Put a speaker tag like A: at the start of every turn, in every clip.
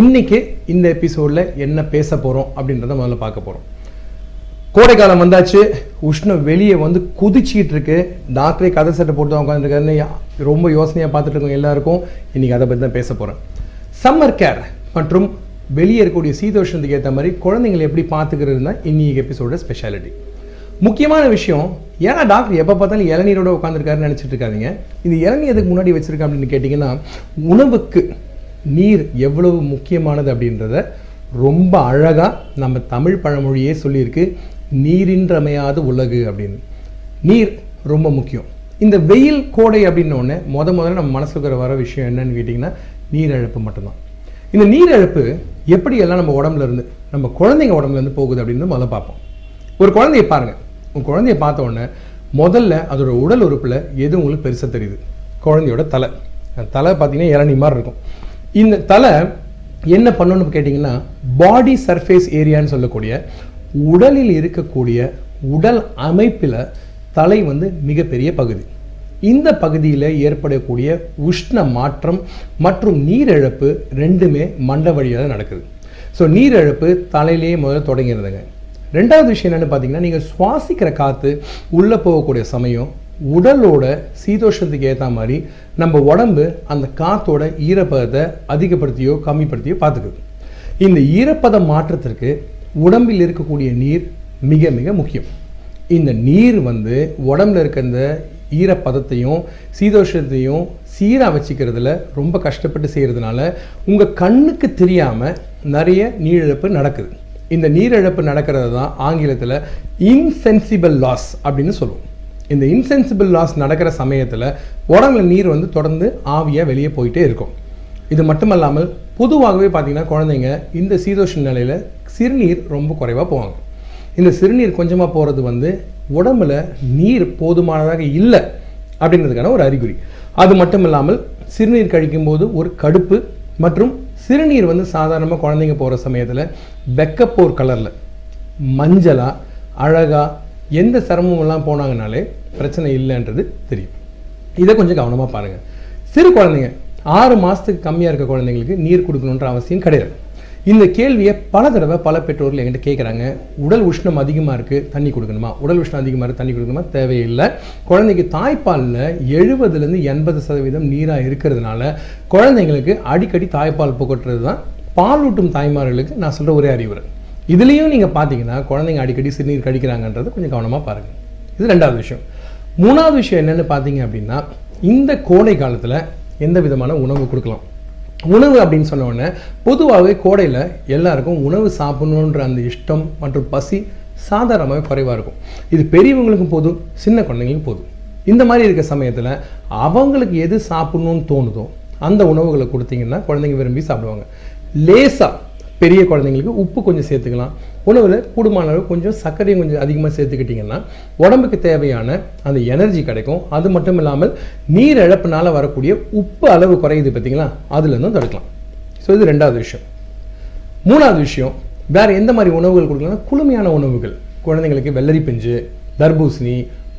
A: இன்னைக்கு இந்த எபிசோடில் என்ன பேச போகிறோம் அப்படின்றத முதல்ல பார்க்க போகிறோம் கோடைக்காலம் வந்தாச்சு உஷ்ணம் வெளியே வந்து குதிச்சிக்கிட்டு இருக்கு. டாக்டரே கதை சட்டை போட்டு தான் உட்காந்துருக்காருன்னு ரொம்ப யோசனையாக பார்த்துட்டு இருக்கோம் எல்லாருக்கும். இன்னைக்கு அதை பற்றி தான் பேச போகிறேன் சம்மர் கேர் மற்றும் வெளியே இருக்கக்கூடிய சீதோஷத்துக்கு ஏற்ற மாதிரி குழந்தைங்களை எப்படி பார்த்துக்கிறது தான் இன்னைக்கு எபிசோட ஸ்பெஷாலிட்டி முக்கியமான விஷயம் ஏன்னா டாக்டர் எப்போ பார்த்தாலும் இளநீரோட உட்காந்துருக்காருன்னு நினச்சிட்டு இருக்காதிங்க. இந்த இளநீர் எதுக்கு முன்னாடி வச்சுருக்கேன் அப்படின்னு கேட்டிங்கன்னா உணவுக்கு நீர் எவ்வளவு முக்கியமானது அப்படின்றத ரொம்ப அழகாக நம்ம தமிழ் பழமொழியே சொல்லியிருக்கு. நீரின்றமையாத உலகு அப்படின்னு. நீர் ரொம்ப முக்கியம். இந்த வெயில் கோடை அப்படின்னோடனே முத முதல்ல நம்ம மனசுக்கு வர விஷயம் என்னன்னு கேட்டிங்கன்னா நீரிழப்பு மட்டும்தான். இந்த நீரிழப்பு எப்படி எல்லாம் நம்ம உடம்புல இருந்து நம்ம குழந்தைங்க உடம்புலேருந்து போகுது அப்படின்னு முதல்ல பார்ப்போம். ஒரு குழந்தைய பாருங்கள் உங்கள் குழந்தைய பார்த்த உடனே முதல்ல அதோட உடல் உறுப்பில் எது உங்களுக்கு பெருசாக தெரியுது? குழந்தையோட தலை. தலை பார்த்தீங்கன்னா இளநி மாதிரி இருக்கும். இந்த தலை என்ன பண்ணணும்னு கேட்டிங்கன்னா பாடி சர்ஃபேஸ் ஏரியான்னு சொல்லக்கூடிய உடலில் இருக்கக்கூடிய உடல் அமைப்பில் தலை வந்து மிகப்பெரிய பகுதி. இந்த பகுதியில் ஏற்படக்கூடிய உஷ்ண மாற்றம் மற்றும் நீரிழப்பு ரெண்டுமே மண்ட வழியாக தான் நடக்குது. ஸோ நீரிழப்பு தலையிலேயே முதல்ல தொடங்கிடுதுங்க. ரெண்டாவது விஷயம் என்னென்னு பார்த்தீங்கன்னா நீங்கள் சுவாசிக்கிற காற்று உள்ளே போகக்கூடிய சமயம் உடலோட சீதோஷத்துக்கு ஏற்ற மாதிரி நம்ம உடம்பு அந்த காத்தோட ஈரப்பதத்தை அதிகப்படுத்தியோ கம்மிப்படுத்தியோ பார்த்துக்குது. இந்த ஈரப்பத மாற்றத்திற்கு உடம்பில் இருக்கக்கூடிய நீர் மிக மிக முக்கியம். இந்த நீர் வந்து உடம்புல இருக்க இந்த ஈரப்பதத்தையும் சீதோஷத்தையும் சீராக வச்சுக்கிறதுல ரொம்ப கஷ்டப்பட்டு செய்கிறதுனால உங்கள் கண்ணுக்கு தெரியாமல் நிறைய நீரிழப்பு நடக்குது. இந்த நீரிழப்பு நடக்கிறது தான் ஆங்கிலத்தில் இன்சென்சிபிள் லாஸ் அப்படின்னு சொல்லுவோம். இந்த இன்சென்சிபிள் லாஸ் நடக்கிற சமயத்தில் உடம்புல நீர் வந்து தொடர்ந்து ஆவியாக வெளியே போயிட்டே இருக்கும். இது மட்டுமல்லாமல் பொதுவாகவே பார்த்தீங்கன்னா குழந்தைங்க இந்த சீதோஷ நிலையில் சிறுநீர் ரொம்ப குறைவாக போவாங்க. இந்த சிறுநீர் கொஞ்சமாக போகிறது வந்து உடம்புல நீர் போதுமானதாக இல்லை அப்படின்றதுக்கான ஒரு அறிகுறி. அது மட்டும் இல்லாமல் சிறுநீர் கழிக்கும்போது ஒரு கடுப்பு மற்றும் சிறுநீர் வந்து சாதாரணமாக குழந்தைங்க போகிற சமயத்தில் வெக்கப்போர் கலரில் மஞ்சளாக அழகாக எந்த சிரமமெல்லாம் போனாங்கனாலே பிரச்சனை இல்லைன்றது தெரியும். இதை கொஞ்சம் கவனமாக பாருங்கள் சிறு குழந்தைங்க ஆறு மாதத்துக்கு கம்மியாக இருக்க குழந்தைங்களுக்கு நீர் கொடுக்கணுன்ற அவசியம் கிடையாது. இந்த கேள்வியை பல தடவை பல பெற்றோர்கள் என்கிட்ட கேட்குறாங்க உடல் உஷ்ணம் அதிகமாக இருக்குது தண்ணி கொடுக்கணுமா? உடல் உஷ்ணம் அதிகமாக இருக்குது தண்ணி கொடுக்கணுமா? தேவையில்லை. குழந்தைக்கு தாய்ப்பாலில் எழுபதுலேருந்து எண்பது சதவீதம் நீராக இருக்கிறதுனால குழந்தைங்களுக்கு அடிக்கடி தாய்ப்பால் புகட்டுறது தான் பாலூட்டும் தாய்மார்களுக்கு நான் சொல்கிற ஒரே அறிவுரை. இதுலேயும் நீங்கள் பார்த்தீங்கன்னா குழந்தைங்க அடிக்கடி சிறுநீர் கடிக்கிறாங்கன்றது கொஞ்சம் கவனமாக பாருங்கள் இது ரெண்டாவது விஷயம். மூணாவது விஷயம் என்னென்னு பார்த்தீங்க அப்படின்னா இந்த கோடை காலத்தில் எந்த விதமான உணவு கொடுக்கலாம்? உணவு அப்படின்னு சொன்ன உடனே பொதுவாகவே கோடையில் எல்லாருக்கும் உணவு சாப்பிடணுன்ற அந்த இஷ்டம் மற்றும் பசி சாதாரணமாகவே குறைவாக இருக்கும். இது பெரியவங்களுக்கும் போதும் சின்ன குழந்தைங்களுக்கும் போதும். இந்த மாதிரி இருக்க சமயத்தில் அவங்களுக்கு எது சாப்பிடணும்னு தோணுதோ அந்த உணவுகளை கொடுத்தீங்கன்னா குழந்தைங்க விரும்பி சாப்பிடுவாங்க. லேசாக பெரிய குழந்தைங்களுக்கு உப்பு கொஞ்சம் சேர்த்துக்கலாம். உணவில் கூடுமான அளவு கொஞ்சம் சர்க்கரையும் கொஞ்சம் அதிகமாக சேர்த்துக்கிட்டிங்கன்னா உடம்புக்கு தேவையான அந்த எனர்ஜி கிடைக்கும். அது மட்டும் இல்லாமல் நீர் இழப்புனால வரக்கூடிய உப்பு அளவு குறையுது பார்த்தீங்களா அதுலேருந்தும் தடுக்கலாம். ஸோ இது ரெண்டாவது விஷயம். மூணாவது விஷயம் வேறு எந்த மாதிரி உணவுகள் கொடுக்கலாம்னா குளுமையான உணவுகள். குழந்தைங்களுக்கு வெள்ளரி பிஞ்சு தர்பூசணி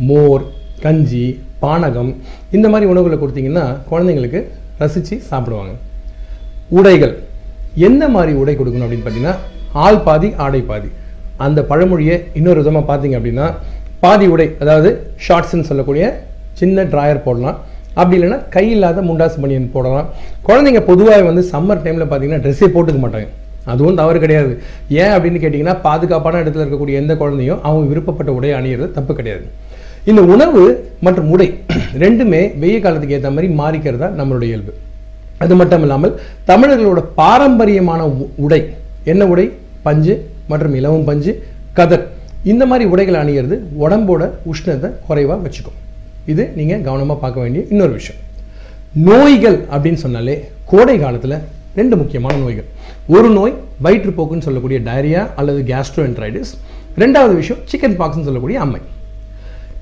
A: மோர் கஞ்சி பானகம் இந்த மாதிரி உணவுகளை கொடுத்தீங்கன்னா குழந்தைங்களுக்கு ரசித்து சாப்பிடுவாங்க. உடைகள். என்ன மாதிரி உடை கொடுக்கணும் அப்படின்னு பார்த்தீங்கன்னா ஆள் பாதி ஆடை பாதி. அந்த பழமொழியை இன்னொரு விதமாக பார்த்தீங்க அப்படின்னா பாதி உடை அதாவது ஷார்ட்ஸ்ன்னு சொல்லக்கூடிய சின்ன ட்ராயர் போடலாம். அப்படி இல்லைன்னா கை இல்லாத முண்டாசு பனியன் போடலாம். குழந்தைங்க பொதுவாக வந்து சம்மர் டைமில் பார்த்தீங்கன்னா ட்ரெஸ்ஸே போட்டுக்க மாட்டாங்க. அதுவும் தவறு கிடையாது. ஏன் அப்படின்னு கேட்டிங்கன்னா பாதுகாப்பான இடத்துல இருக்கக்கூடிய எந்த குழந்தையும் அவங்க விருப்பப்பட்ட உடையை அணியிறது தப்பு கிடையாது. இந்த உணவு மற்றும் உடை ரெண்டுமே வெயில் காலத்துக்கு ஏற்ற மாதிரி மாறிக்கிறதா நம்மளுடைய இயல்பு. அது மட்டும் இல்லாமல் தமிழர்களோட பாரம்பரியமான உ- உடை. என்ன உடை? பஞ்சு மற்றும் இலவம் பஞ்சு கதர். இந்த மாதிரி உடைகளை அணியிறது உடம்போட உஷ்ணத்தை குறைவாக வச்சுக்கும். இது நீங்கள் கவனமாக பார்க்க வேண்டிய இன்னொரு விஷயம். நோய்கள் அப்படின்னு சொன்னாலே கோடை காலத்தில் ரெண்டு முக்கியமான நோய்கள். ஒரு நோய் வயிற்றுப்போக்குன்னு சொல்லக்கூடிய டயரியா அல்லது கேஸ்ட்ரோஎன்ட்ரைடிஸ் ரெண்டாவது விஷயம் சிக்கன் பாக்ஸ்ன்னு சொல்லக்கூடிய அம்மை.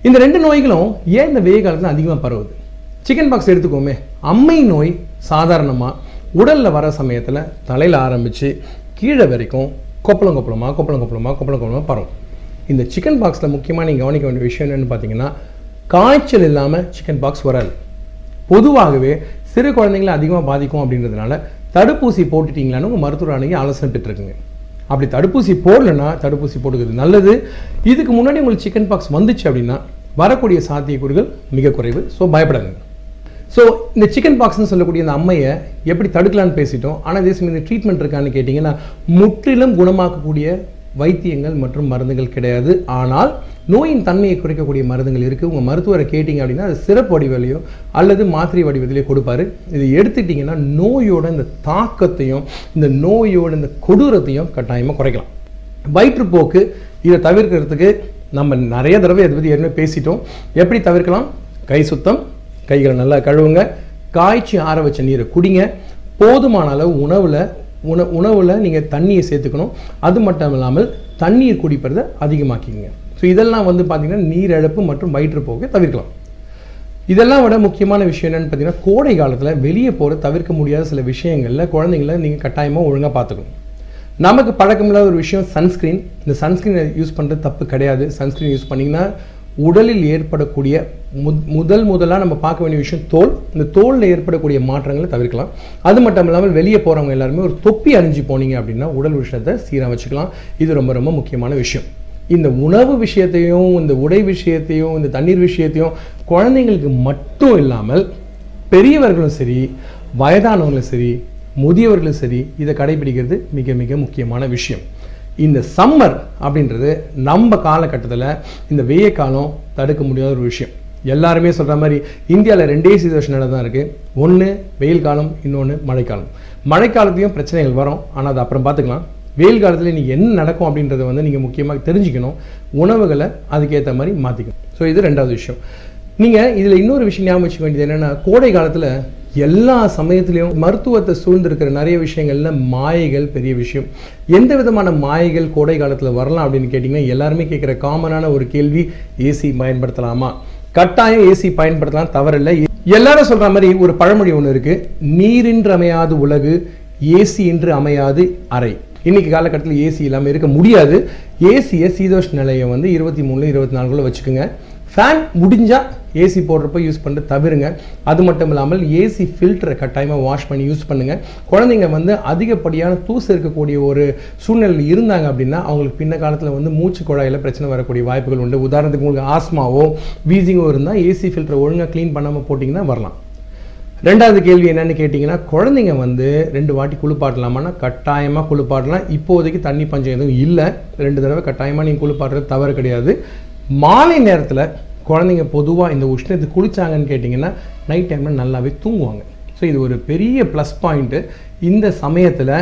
A: இந்த ரெண்டு நோய்களும் ஏன் இந்த வெயில் காலத்தில் அதிகமாக பரவுது? சிக்கன் பாக்ஸ் எடுத்துக்கோமே. அம்மை நோய் சாதாரணமாக உடலில் வர சமயத்தில் தலையில் ஆரம்பித்து கீழே வரைக்கும் கொப்பளம் கொப்பளமாக கொப்பளம் கொப்பளமாக கொப்பளம் கொப்பளமாக பரவும். இந்த சிக்கன் பாக்ஸில் முக்கியமாக நீங்கள் கவனிக்க வேண்டிய விஷயம் என்னென்னு பார்த்தீங்கன்னா காய்ச்சல் இல்லாமல் சிக்கன் பாக்ஸ் வராது. பொதுவாகவே சிறு குழந்தைங்களை அதிகமாக பாதிக்கும் அப்படின்றதுனால தடுப்பூசி போட்டுட்டீங்களான்னு உங்கள் மருத்துவர் அணுகி ஆலோசனை பெற்றுருக்குங்க. அப்படி தடுப்பூசி போடலைன்னா தடுப்பூசி போட்டுக்கிறது நல்லது. இதுக்கு முன்னாடி உங்களுக்கு சிக்கன் பாக்ஸ் வந்துச்சு அப்படின்னா வரக்கூடிய சாத்தியக்கூறுகள் மிக குறைவு. ஸோ பயப்படாதுங்க. ஸோ இந்த சிக்கன் பாக்ஸ்னு சொல்லக்கூடிய இந்த அம்மையை எப்படி தடுக்கலான்னு பேசிட்டோம். ஆனால் அதே சமயம் இந்த ட்ரீட்மெண்ட் இருக்கான்னு கேட்டிங்கன்னா முற்றிலும் குணமாக்கக்கூடிய வைத்தியங்கள் மற்றும் மருந்துகள் கிடையாது. ஆனால் நோயின் தன்மையை குறைக்கக்கூடிய மருந்துகள் இருக்குது உங்கள் மருத்துவரை கேட்டிங்க அப்படின்னா அது சிறப்பு வடிவிலையோ அல்லது மாத்திரை வடிவத்திலையோ கொடுப்பாரு. இது எடுத்துட்டிங்கன்னா நோயோட இந்த தாக்கத்தையும் இந்த நோயோட இந்த கொடூரத்தையும் கட்டாயமாக குறைக்கலாம். வயிற்றுப்போக்கு இதை தவிர்க்கிறதுக்கு நம்ம நிறைய தடவை இதை பற்றி ஏற்கனவே பேசிட்டோம். எப்படி தவிர்க்கலாம்? கை சுத்தம் கைகளை நல்லா கழுவுங்க. காய்ச்சி ஆற வச்ச நீரை குடிங்க. போதுமான அளவு உணவில் உண உணவில் நீங்கள் தண்ணியை சேர்த்துக்கணும். அது மட்டும் இல்லாமல் தண்ணீர் குடிப்பதை அதிகமாக்கிங்க ஸோ இதெல்லாம் வந்து பார்த்தீங்கன்னா நீரிழப்பு மற்றும் வயிற்றுப்போக்கை தவிர்க்கலாம். இதெல்லாம் விட முக்கியமான விஷயம் என்னன்னு பார்த்தீங்கன்னா கோடை காலத்தில் வெளியே போகிற தவிர்க்க முடியாத சில விஷயங்களில் குழந்தைங்கள நீங்கள் கட்டாயமாக ஒழுங்காக பார்த்துக்கணும். நமக்கு பழக்கமில்லாத ஒரு விஷயம் சன்ஸ்க்ரீன். இந்த சன்ஸ்க்ரீனை யூஸ் பண்ணுறது தப்பு கிடையாது. சன்ஸ்க்ரீன் யூஸ் பண்ணிங்கன்னா உடலில் ஏற்படக்கூடிய முதல் முதலாக நம்ம பார்க்க வேண்டிய விஷயம் தோல். இந்த தோலில் ஏற்படக்கூடிய மாற்றங்களை தவிர்க்கலாம். அது மட்டும் இல்லாமல் வெளியே போகிறவங்க எல்லாருமே ஒரு தொப்பி அணிஞ்சு போனீங்க அப்படின்னா உடல் விஷயத்தை சீராக வச்சுக்கலாம். இது ரொம்ப ரொம்ப முக்கியமான விஷயம். இந்த உணவு விஷயத்தையும் இந்த உடை விஷயத்தையும் இந்த தண்ணீர் விஷயத்தையும் குழந்தைங்களுக்கு மட்டும் இல்லாமல் பெரியவர்களும் சரி வயதானவங்களும் சரி முதியவர்களும் சரி இதை கடைபிடிக்கிறது மிக மிக முக்கியமான விஷயம். இந்த சம்மர் அப்படின்றது நம்ம காலகட்டத்தில் இந்த வெய்ய காலம் தடுக்க முடியாத ஒரு விஷயம். எல்லாருமே சொல்கிற மாதிரி இந்தியாவில் ரெண்டே சுச்சுவேஷனில் தான் இருக்குது ஒன்று வெயில் காலம் இன்னொன்று மழைக்காலம். மழைக்காலத்தையும் பிரச்சனைகள் வரும். ஆனால் அது அப்புறம் பார்த்துக்கலாம் வெயில் காலத்தில் நீங்கள் என்ன நடக்கும் அப்படின்றத வந்து நீங்கள் முக்கியமாக தெரிஞ்சுக்கணும். உணவுகளை அதுக்கேற்ற மாதிரி மாற்றிக்கணும் ஸோ இது ரெண்டாவது விஷயம். நீங்கள் இதில் இன்னொரு விஷயம் ஞாபகம் வச்சுக்க வேண்டியது என்னென்னா கோடை காலத்தில் எல்லா சமயத்திலையும் மருத்துவத்தை சூழ்ந்திருக்கிற நிறைய விஷயங்கள்ல மாயைகள் பெரிய விஷயம். எந்த விதமான மாயைகள் கோடை காலத்தில் வரலாம் அப்படின்னு கேட்டிங்கன்னா எல்லாருமே கேட்குற காமனான ஒரு கேள்வி ஏசி பயன்படுத்தலாமா? கட்டாயம் ஏசி பயன்படுத்தலாம் தவறில்லை. எல்லாரும் சொல்ற மாதிரி ஒரு பழமொழி ஒன்று இருக்கு. நீரின்று அமையாது உலகு ஏசி என்று அமையாது அறை. இன்னைக்கு காலகட்டத்தில் ஏசி இல்லாமல் இருக்க முடியாது. ஏசியை சீதோஷ் நிலையை வந்து இருபத்தி மூணு இருபத்தி நாலுக்குள்ள வச்சுக்கோங்க. ஃபேன் முடிஞ்சால் ஏசி போடுறப்ப யூஸ் பண்ணிட்டு தவிருங்க. அது மட்டும் இல்லாமல் ஏசி ஃபில்டரை கட்டாயமாக வாஷ் பண்ணி யூஸ் பண்ணுங்கள் குழந்தைங்க வந்து அதிகப்படியான தூசு இருக்கக்கூடிய ஒரு சூழ்நிலையில் இருந்தாங்க அப்படின்னா அவங்களுக்கு பின்ன காலத்தில் வந்து மூச்சு குழாயில் பிரச்சனை வரக்கூடிய வாய்ப்புகள் உண்டு. உதாரணத்துக்கு உங்களுக்கு ஆஸ்மாவோ வீசிங்கோ இருந்தால் ஏசி ஃபில்டரை ஒழுங்காக க்ளீன் பண்ணாமல் போட்டிங்கன்னா வரலாம். ரெண்டாவது கேள்வி என்னன்னு கேட்டிங்கன்னா குழந்தைங்க வந்து ரெண்டு வாட்டி குளிப்பாட்டலாமான்னா கட்டாயமாக குளிப்பாட்டலாம். இப்போதைக்கு தண்ணி பஞ்சம் எதுவும் இல்லை. ரெண்டு தடவை கட்டாயமாக நீங்கள் குளிப்பாடுறது தவறு கிடையாது. மாலை நேரத்தில் குழந்தைங்க பொதுவாக இந்த உஷ்ணத்துக்கு குளித்தாங்கன்னு கேட்டிங்கன்னா நைட் டைமில் நல்லாவே தூங்குவாங்க. ஸோ இது ஒரு பெரிய ப்ளஸ் பாயிண்ட்டு இந்த சமயத்தில்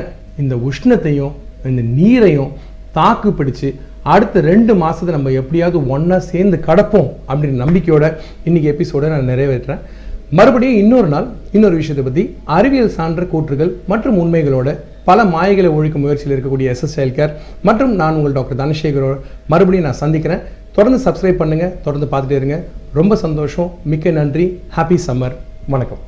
A: இந்த உஷ்ணத்தையும் இந்த நீரையும் தாக்கு பிடிச்சு அடுத்த ரெண்டு மாதத்தை நம்ம எப்படியாவது ஒன்றா சேர்ந்து கடப்போம் அப்படின்ற நம்பிக்கையோட இன்றைக்கி எபிசோடை நான் நிறைவேற்றுறேன். மறுபடியும் இன்னொரு நாள் இன்னொரு விஷயத்தை பற்றி அறிவியல் சான்ற கூற்றுகள் மற்றும் உண்மைகளோட பல மாயைகளை ஒழிக்கும் முயற்சியில் இருக்கக்கூடிய எஸ்எஸ் கேர் மற்றும் நான் உங்கள் டாக்டர் தனசேகரோட மறுபடியும் நான் சந்திக்கிறேன். தொடர்ந்து சப்ஸ்கிரைப் பண்ணுங்கள் தொடர்ந்து பார்த்துட்டே இருங்க. ரொம்ப சந்தோஷம். மிக்க நன்றி. ஹாப்பி சம்மர் வணக்கம்.